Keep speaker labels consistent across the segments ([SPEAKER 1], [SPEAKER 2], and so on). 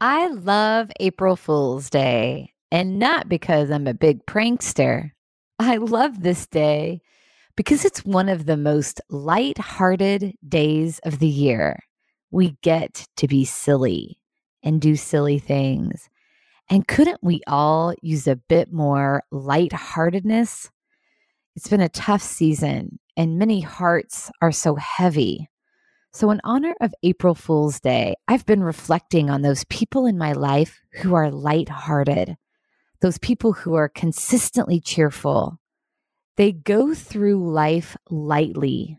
[SPEAKER 1] I love April Fool's Day, and not because I'm a big prankster. I love this day because it's one of the most light-hearted days of the year. We get to be silly and do silly things. And couldn't we all use a bit more lightheartedness? It's been a tough season, and many hearts are so heavy. So, in honor of April Fool's Day, I've been reflecting on those people in my life who are lighthearted, those people who are consistently cheerful. They go through life lightly.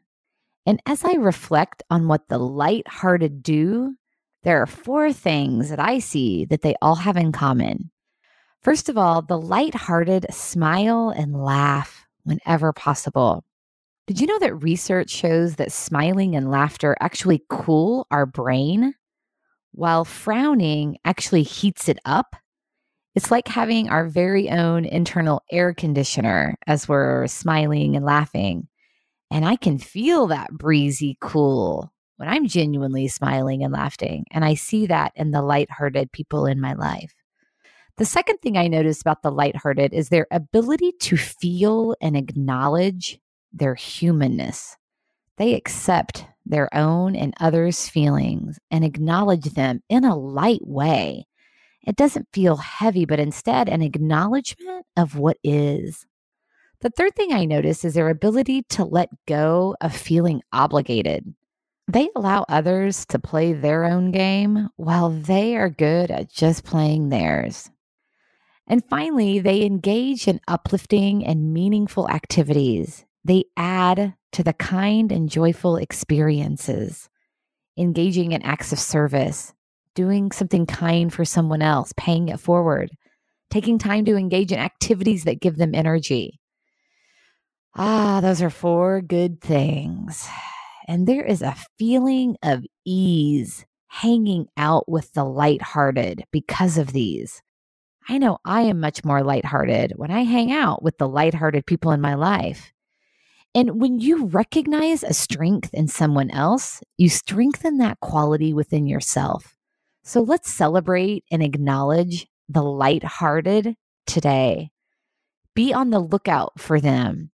[SPEAKER 1] And as I reflect on what the lighthearted do, there are four things that I see that they all have in common. First of all, the lighthearted smile and laugh whenever possible. Did you know that research shows that smiling and laughter actually cool our brain, while frowning actually heats it up? It's like having our very own internal air conditioner as we're smiling and laughing. And I can feel that breezy cool when I'm genuinely smiling and laughing. And I see that in the lighthearted people in my life. The second thing I notice about the lighthearted is their ability to feel and acknowledge their humanness. They accept their own and others' feelings and acknowledge them in a light way. It doesn't feel heavy, but instead an acknowledgement of what is. The third thing I notice is their ability to let go of feeling obligated. They allow others to play their own game while they are good at just playing theirs. And finally, they engage in uplifting and meaningful activities they add to the kind and joyful experiences, engaging in acts of service, doing something kind for someone else, paying it forward, taking time to engage in activities that give them energy. Ah, those are four good things. And there is a feeling of ease hanging out with the lighthearted because of these. I know I am much more lighthearted when I hang out with the lighthearted people in my life. And when you recognize a strength in someone else, you strengthen that quality within yourself. So let's celebrate and acknowledge the lighthearted today. Be on the lookout for them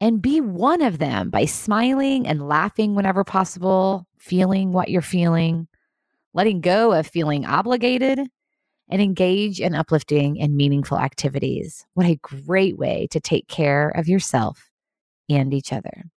[SPEAKER 1] and be one of them by smiling and laughing whenever possible, feeling what you're feeling, letting go of feeling obligated, and engage in uplifting and meaningful activities. What a great way to take care of yourself and each other.